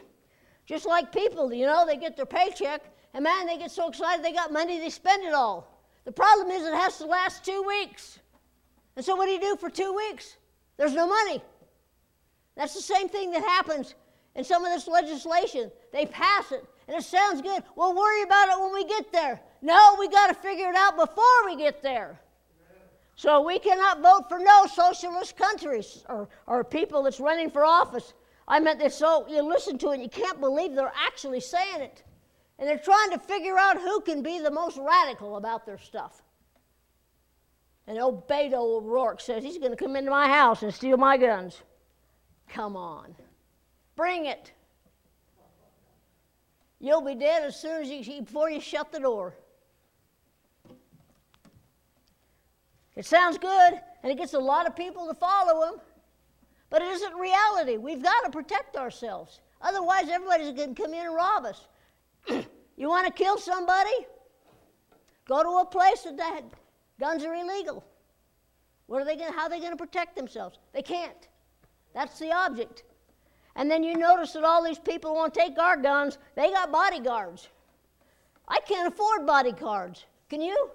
Speaker 1: Just like people, you know, they get their paycheck, and man, they get so excited they got money, they spend it all. The problem is it has to last two weeks. And so, what do you do for two weeks? There's no money. That's the same thing that happens in some of this legislation. They pass it, and it sounds good. We'll worry about it when we get there. No, we got to figure it out before we get there. So we cannot vote for no socialist countries or, or people that's running for office. I meant this so you listen to it you can't believe they're actually saying it. And they're trying to figure out who can be the most radical about their stuff. And old Beto O'Rourke says he's going to come into my house and steal my guns. Come on. Bring it. You'll be dead as soon as you, before you shut the door. It sounds good, and it gets a lot of people to follow him, but it isn't reality. We've got to protect ourselves. Otherwise, everybody's going to come in and rob us. <clears throat> you want to kill somebody? Go to a place that guns are illegal. What are they going? How are they going to protect themselves? They can't. That's the object. And then you notice that all these people want to take our guns. They got bodyguards. I can't afford bodyguards. Can you?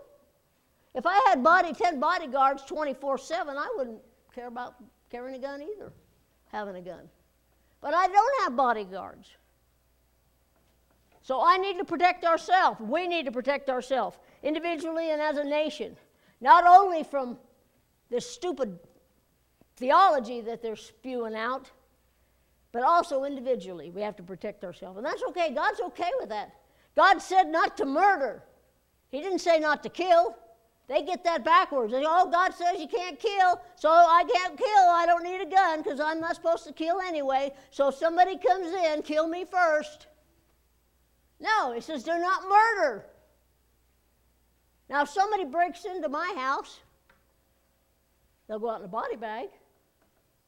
Speaker 1: If I had body, 10 bodyguards 24 7, I wouldn't care about carrying a gun either, having a gun. But I don't have bodyguards. So I need to protect ourselves. We need to protect ourselves individually and as a nation, not only from this stupid theology that they're spewing out, but also individually. We have to protect ourselves. And that's okay. God's okay with that. God said not to murder, He didn't say not to kill. They get that backwards. They oh, God says you can't kill, so I can't kill. I don't need a gun because I'm not supposed to kill anyway. So if somebody comes in, kill me first. No, he says, do not murder. Now, if somebody breaks into my house, they'll go out in a body bag.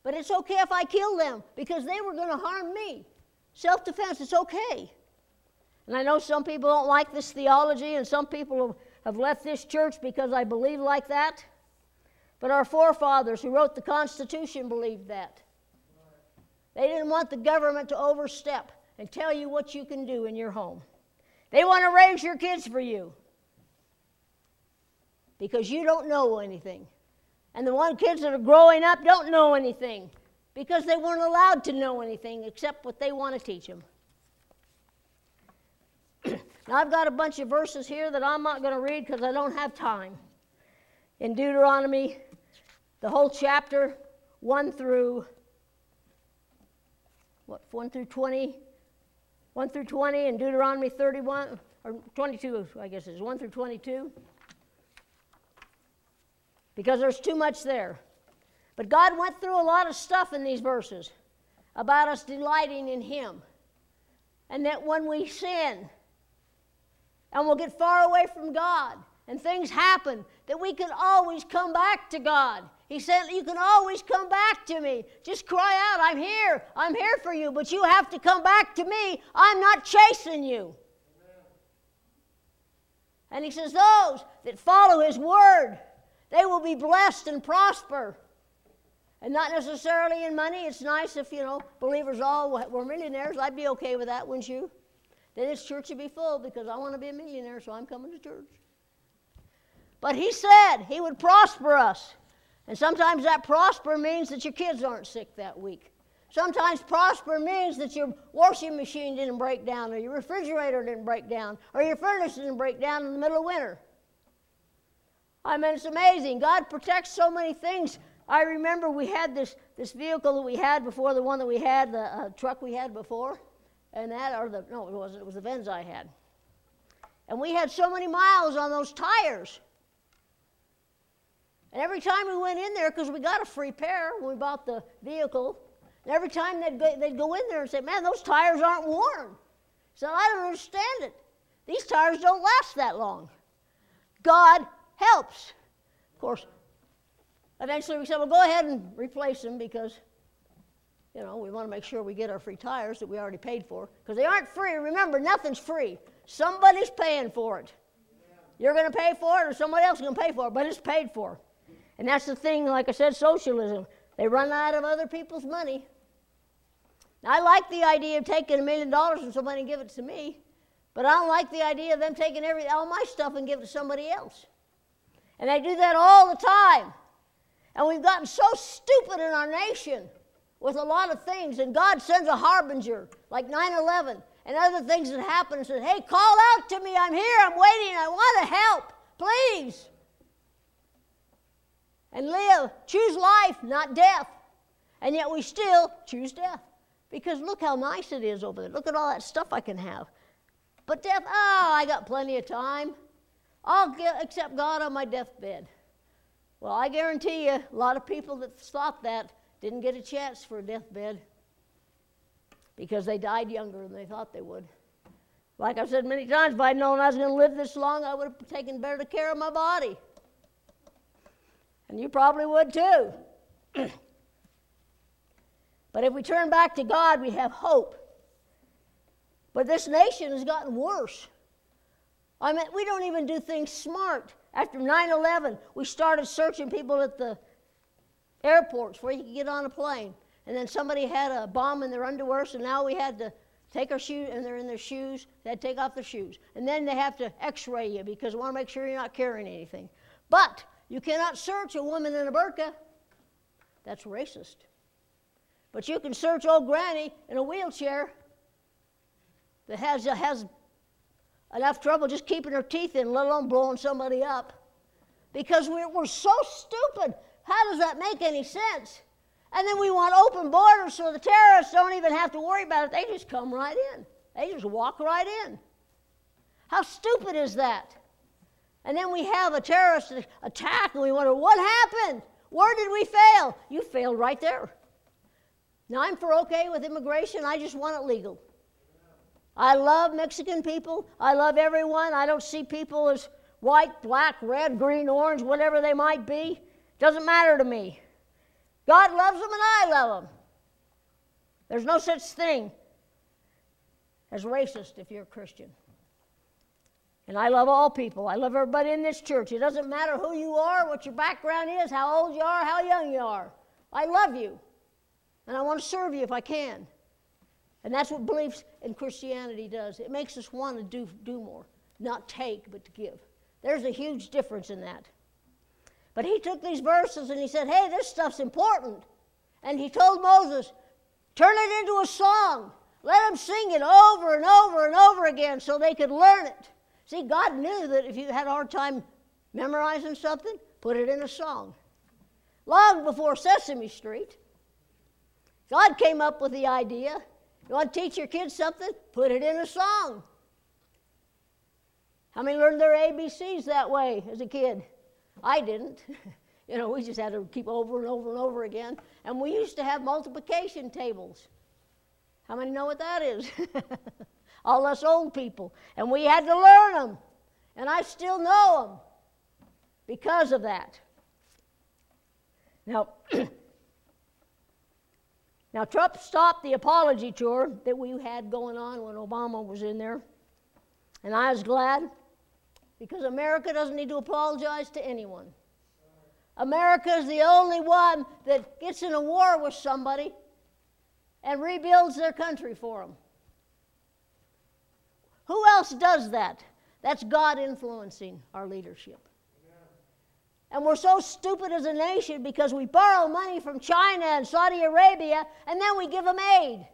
Speaker 1: But it's okay if I kill them because they were going to harm me. Self defense, it's okay. And I know some people don't like this theology, and some people have left this church because I believe like that. But our forefathers who wrote the Constitution believed that. They didn't want the government to overstep and tell you what you can do in your home. They want to raise your kids for you because you don't know anything. And the one kids that are growing up don't know anything because they weren't allowed to know anything except what they want to teach them. <clears throat> Now, I've got a bunch of verses here that I'm not going to read because I don't have time. In Deuteronomy, the whole chapter, 1 through what 1 through 20 1 through 20 and deuteronomy 31 or 22 i guess is 1 through 22 because there's too much there but god went through a lot of stuff in these verses about us delighting in him and that when we sin and we'll get far away from God and things happen, that we can always come back to God. He said, You can always come back to me. Just cry out, I'm here. I'm here for you, but you have to come back to me. I'm not chasing you. And he says, Those that follow his word, they will be blessed and prosper. And not necessarily in money. It's nice if, you know, believers all were millionaires. I'd be okay with that, wouldn't you? Then this church would be full because I want to be a millionaire, so I'm coming to church. But he said he would prosper us. And sometimes that prosper means that your kids aren't sick that week. Sometimes prosper means that your washing machine didn't break down, or your refrigerator didn't break down, or your furnace didn't break down in the middle of winter. I mean, it's amazing. God protects so many things I remember we had this, this vehicle that we had before the one that we had, the uh, truck we had before, and that, or the, no, it wasn't, it was the Benz I had. And we had so many miles on those tires. And every time we went in there, because we got a free pair when we bought the vehicle, and every time they'd go, they'd go in there and say, Man, those tires aren't worn. So I don't understand it. These tires don't last that long. God helps. Of course, eventually we said, Well, go ahead and replace them because, you know, we want to make sure we get our free tires that we already paid for. Because they aren't free. Remember, nothing's free. Somebody's paying for it. You're going to pay for it, or somebody else is going to pay for it, but it's paid for. And that's the thing, like I said, socialism. They run out of other people's money. I like the idea of taking a million dollars from somebody and give it to me, but I don't like the idea of them taking every, all my stuff and give it to somebody else. And they do that all the time. And we've gotten so stupid in our nation with a lot of things, and God sends a harbinger like 9 11 and other things that happen and says, Hey, call out to me. I'm here. I'm waiting. I want to help. Please and live. Choose life, not death. And yet we still choose death. Because look how nice it is over there. Look at all that stuff I can have. But death, oh, I got plenty of time. I'll get, accept God on my deathbed. Well, I guarantee you, a lot of people that thought that didn't get a chance for a deathbed because they died younger than they thought they would. Like I've said many times, if I'd known I was going to live this long, I would have taken better care of my body. And you probably would too. <clears throat> but if we turn back to God, we have hope. But this nation has gotten worse. I mean, we don't even do things smart. After 9 11, we started searching people at the airports where you could get on a plane. And then somebody had a bomb in their underwear, so now we had to take our shoes, and they're in their shoes. They had to take off their shoes. And then they have to x ray you because they want to make sure you're not carrying anything. But you cannot search a woman in a burqa. That's racist. But you can search old granny in a wheelchair that has, has enough trouble just keeping her teeth in, let alone blowing somebody up. Because we're, we're so stupid. How does that make any sense? And then we want open borders so the terrorists don't even have to worry about it. They just come right in, they just walk right in. How stupid is that? And then we have a terrorist attack and we wonder, what happened? Where did we fail? You failed right there. Now, I'm for okay with immigration, I just want it legal. I love Mexican people. I love everyone. I don't see people as white, black, red, green, orange, whatever they might be. Doesn't matter to me. God loves them and I love them. There's no such thing as racist if you're a Christian. And I love all people. I love everybody in this church. It doesn't matter who you are, what your background is, how old you are, how young you are. I love you. And I want to serve you if I can. And that's what beliefs in Christianity does. It makes us want to do, do more, not take, but to give. There's a huge difference in that. But he took these verses and he said, hey, this stuff's important. And he told Moses, turn it into a song. Let them sing it over and over and over again so they could learn it. See, God knew that if you had a hard time memorizing something, put it in a song. Long before Sesame Street, God came up with the idea. You want to teach your kids something? Put it in a song. How many learned their ABCs that way as a kid? I didn't. <laughs> you know, we just had to keep over and over and over again. And we used to have multiplication tables. How many know what that is? <laughs> all us old people. And we had to learn them. And I still know them because of that. Now, <clears throat> now Trump stopped the apology tour that we had going on when Obama was in there. And I was glad because America doesn't need to apologize to anyone. America is the only one that gets in a war with somebody and rebuilds their country for them. Who else does that? That's God influencing our leadership. And we're so stupid as a nation because we borrow money from China and Saudi Arabia and then we give them aid.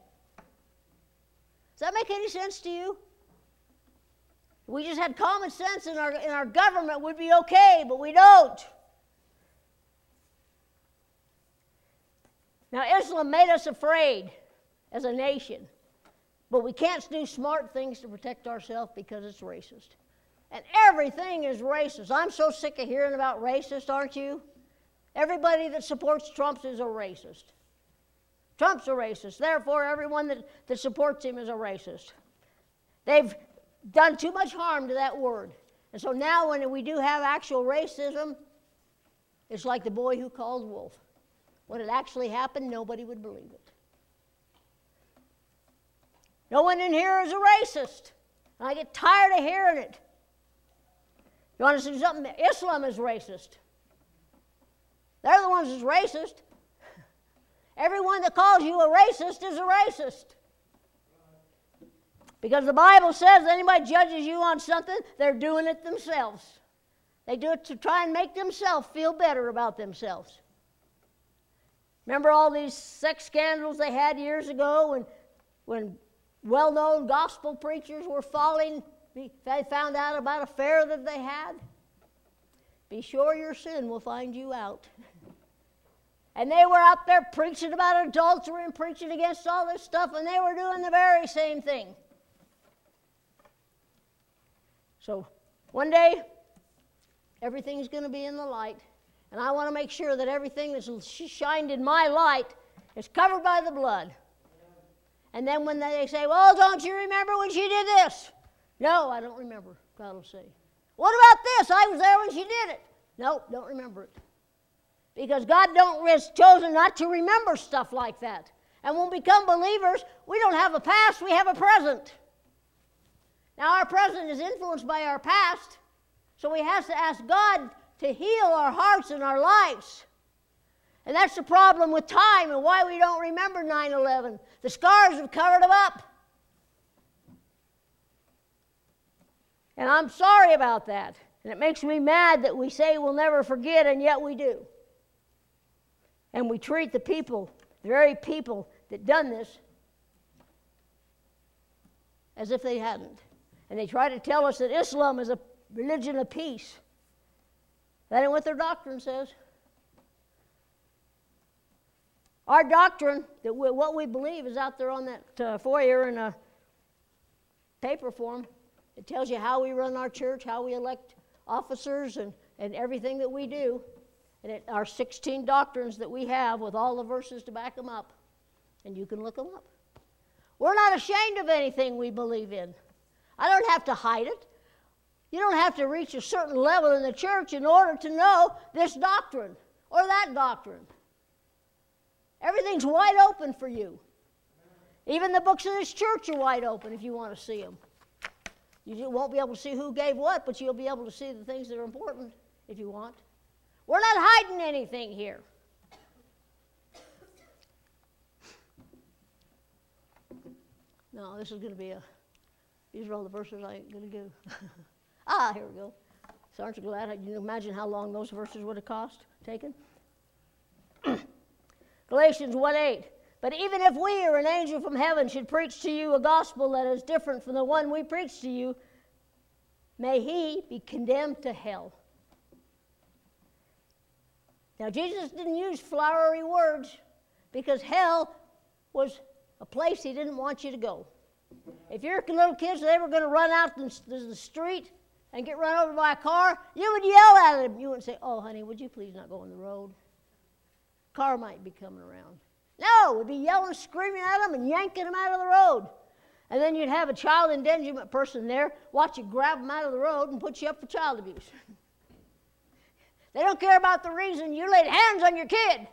Speaker 1: Does that make any sense to you? we just had common sense in our, in our government, we'd be okay, but we don't. Now, Islam made us afraid as a nation, but we can't do smart things to protect ourselves because it's racist. And everything is racist. I'm so sick of hearing about racist, aren't you? Everybody that supports Trump is a racist. Trump's a racist. Therefore, everyone that, that supports him is a racist. They've done too much harm to that word. And so now, when we do have actual racism, it's like the boy who called wolf. When it actually happened, nobody would believe it. No one in here is a racist. I get tired of hearing it. You want to see something? Islam is racist. They're the ones that's racist. Everyone that calls you a racist is a racist. Because the Bible says anybody judges you on something, they're doing it themselves. They do it to try and make themselves feel better about themselves. Remember all these sex scandals they had years ago when, when well known gospel preachers were falling? They found out about a affair that they had? Be sure your sin will find you out. <laughs> And they were out there preaching about adultery and preaching against all this stuff, and they were doing the very same thing. So one day, everything's going to be in the light, and I want to make sure that everything that's shined in my light is covered by the blood. And then when they say, Well, don't you remember when she did this? No, I don't remember, God will say. What about this? I was there when she did it. No, don't remember it. Because God don't has chosen not to remember stuff like that. And when we become believers, we don't have a past, we have a present. Now our present is influenced by our past, so we have to ask God to heal our hearts and our lives. And that's the problem with time and why we don't remember 9 11. The scars have covered them up. And I'm sorry about that. And it makes me mad that we say we'll never forget, and yet we do and we treat the people, the very people that done this, as if they hadn't. And they try to tell us that Islam is a religion of peace. That ain't what their doctrine says. Our doctrine, that we, what we believe, is out there on that uh, foyer in a paper form. It tells you how we run our church, how we elect officers, and, and everything that we do and it, our 16 doctrines that we have with all the verses to back them up. And you can look them up. We're not ashamed of anything we believe in. I don't have to hide it. You don't have to reach a certain level in the church in order to know this doctrine or that doctrine. Everything's wide open for you. Even the books of this church are wide open if you want to see them. You won't be able to see who gave what, but you'll be able to see the things that are important if you want. We're not hiding anything here. No, this is going to be a. These are all the verses I ain't going to do. ah, here we go. So aren't you glad? Can you imagine how long those verses would have cost taken? <clears throat> Galatians 1 8. But even if we or an angel from heaven should preach to you a gospel that is different from the one we preach to you, may he be condemned to hell. Now, Jesus didn't use flowery words because hell was a place he didn't want you to go. If your little kids they were going to run out in the street and get run over by a car, you would yell at them. You wouldn't say, "Oh, honey, would you please not go on the road? Car might be coming around." No, we'd be yelling, screaming at them, and yanking them out of the road. And then you'd have a child endangerment person there watch you grab them out of the road and put you up for child abuse. They don't care about the reason you laid hands on your kid.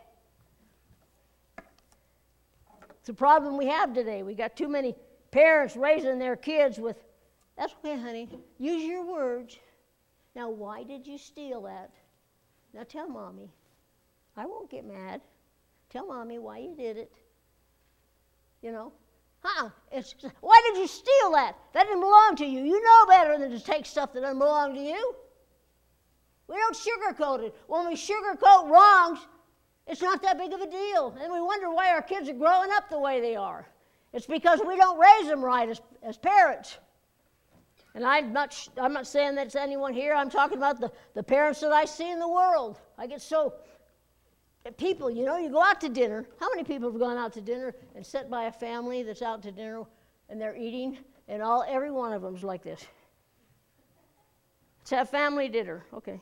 Speaker 1: It's a problem we have today. We got too many parents raising their kids with, that's okay, honey, use your words. Now, why did you steal that? Now, tell mommy. I won't get mad. Tell mommy why you did it. You know? Huh? It's, why did you steal that? That didn't belong to you. You know better than to take stuff that doesn't belong to you. We don't sugarcoat it. When we sugarcoat wrongs, it's not that big of a deal. And we wonder why our kids are growing up the way they are. It's because we don't raise them right as, as parents. And I'm not, I'm not saying that's anyone here. I'm talking about the, the parents that I see in the world. I get so people, you know, you go out to dinner. How many people have gone out to dinner and sat by a family that's out to dinner and they're eating, and all every one of them's like this? Let's have family dinner. Okay.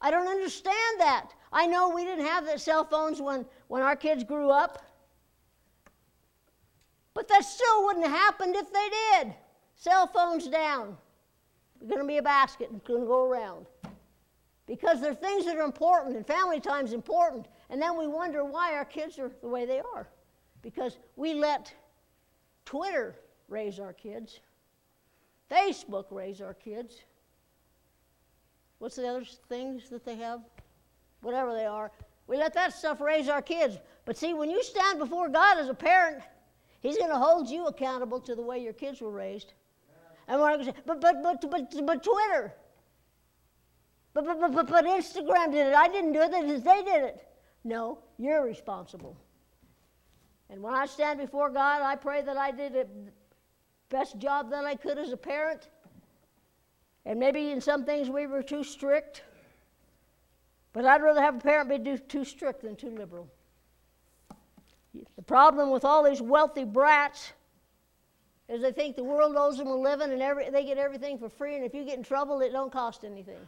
Speaker 1: I don't understand that. I know we didn't have the cell phones when, when our kids grew up. But that still wouldn't have happened if they did. Cell phones down. There's going to be a basket and it's going to go around. Because there are things that are important, and family time is important. And then we wonder why our kids are the way they are. Because we let Twitter raise our kids, Facebook raise our kids. What's the other things that they have? Whatever they are. We let that stuff raise our kids. But see, when you stand before God as a parent, He's going to hold you accountable to the way your kids were raised. And we're going to say, but, but, but, but, but Twitter, but, but, but, but Instagram did it. I didn't do it. They did it. No, you're responsible. And when I stand before God, I pray that I did the best job that I could as a parent. And maybe in some things we were too strict. But I'd rather have a parent be too strict than too liberal. The problem with all these wealthy brats is they think the world owes them a living and every, they get everything for free, and if you get in trouble, it don't cost anything.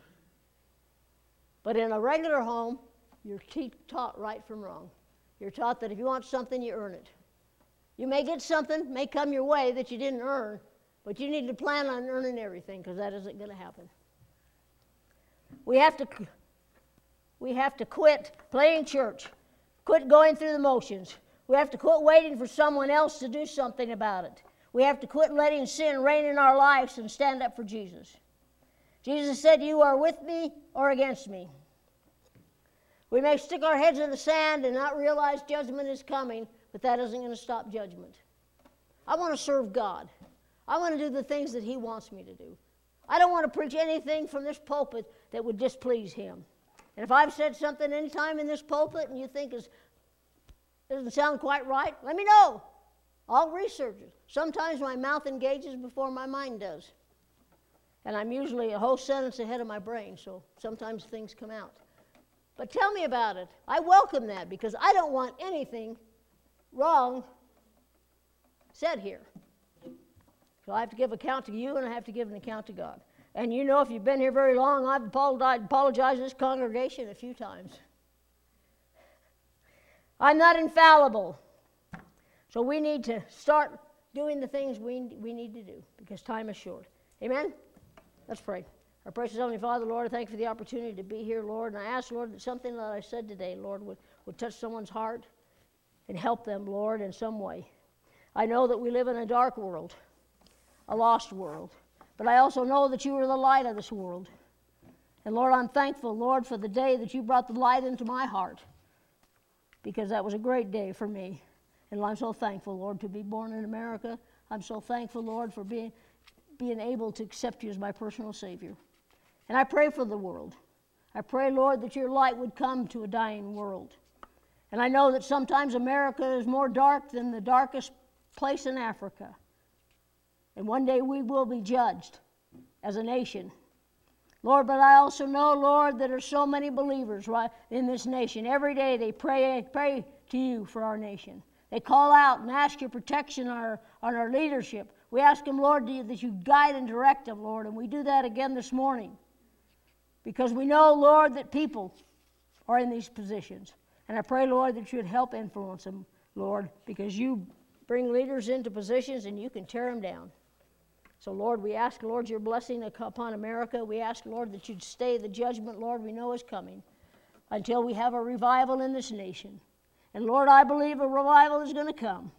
Speaker 1: But in a regular home, you're taught right from wrong. You're taught that if you want something, you earn it. You may get something, may come your way that you didn't earn, but you need to plan on earning everything because that isn't going to happen. We have to we have to quit playing church, quit going through the motions. We have to quit waiting for someone else to do something about it. We have to quit letting sin reign in our lives and stand up for Jesus. Jesus said, You are with me or against me. We may stick our heads in the sand and not realize judgment is coming, but that isn't going to stop judgment. I want to serve God. I want to do the things that He wants me to do. I don't want to preach anything from this pulpit that would displease Him. And if I've said something anytime in this pulpit and you think is doesn't sound quite right, let me know. I'll research it. Sometimes my mouth engages before my mind does. And I'm usually a whole sentence ahead of my brain, so sometimes things come out. But tell me about it. I welcome that because I don't want anything wrong said here. So I have to give account to you and I have to give an account to God. And you know, if you've been here very long, I've apologized to this congregation a few times. I'm not infallible. So we need to start doing the things we, we need to do because time is short. Amen? Let's pray. Our precious Heavenly Father, Lord, I thank you for the opportunity to be here, Lord. And I ask, Lord, that something that I said today, Lord, would, would touch someone's heart and help them, Lord, in some way. I know that we live in a dark world, a lost world. But I also know that you are the light of this world. And Lord, I'm thankful, Lord, for the day that you brought the light into my heart because that was a great day for me. And I'm so thankful, Lord, to be born in America. I'm so thankful, Lord, for being, being able to accept you as my personal Savior. And I pray for the world. I pray, Lord, that your light would come to a dying world. And I know that sometimes America is more dark than the darkest place in Africa. And one day we will be judged as a nation. Lord, but I also know, Lord, that there are so many believers in this nation. Every day they pray, pray to you for our nation. They call out and ask your protection on our, on our leadership. We ask Him, Lord, that you guide and direct them, Lord, and we do that again this morning. Because we know, Lord, that people are in these positions. And I pray, Lord, that you would help influence them, Lord, because you bring leaders into positions and you can tear them down. So, Lord, we ask, Lord, your blessing upon America. We ask, Lord, that you'd stay the judgment, Lord, we know is coming until we have a revival in this nation. And, Lord, I believe a revival is going to come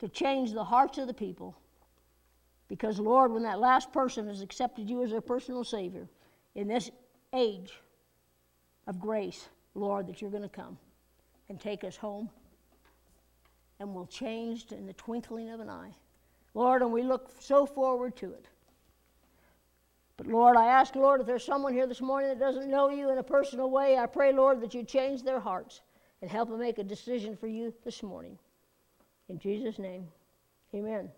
Speaker 1: to change the hearts of the people. Because, Lord, when that last person has accepted you as their personal Savior in this age of grace, Lord, that you're going to come and take us home and we'll change in the twinkling of an eye. Lord, and we look so forward to it. But Lord, I ask, Lord, if there's someone here this morning that doesn't know you in a personal way, I pray, Lord, that you change their hearts and help them make a decision for you this morning. In Jesus' name, amen.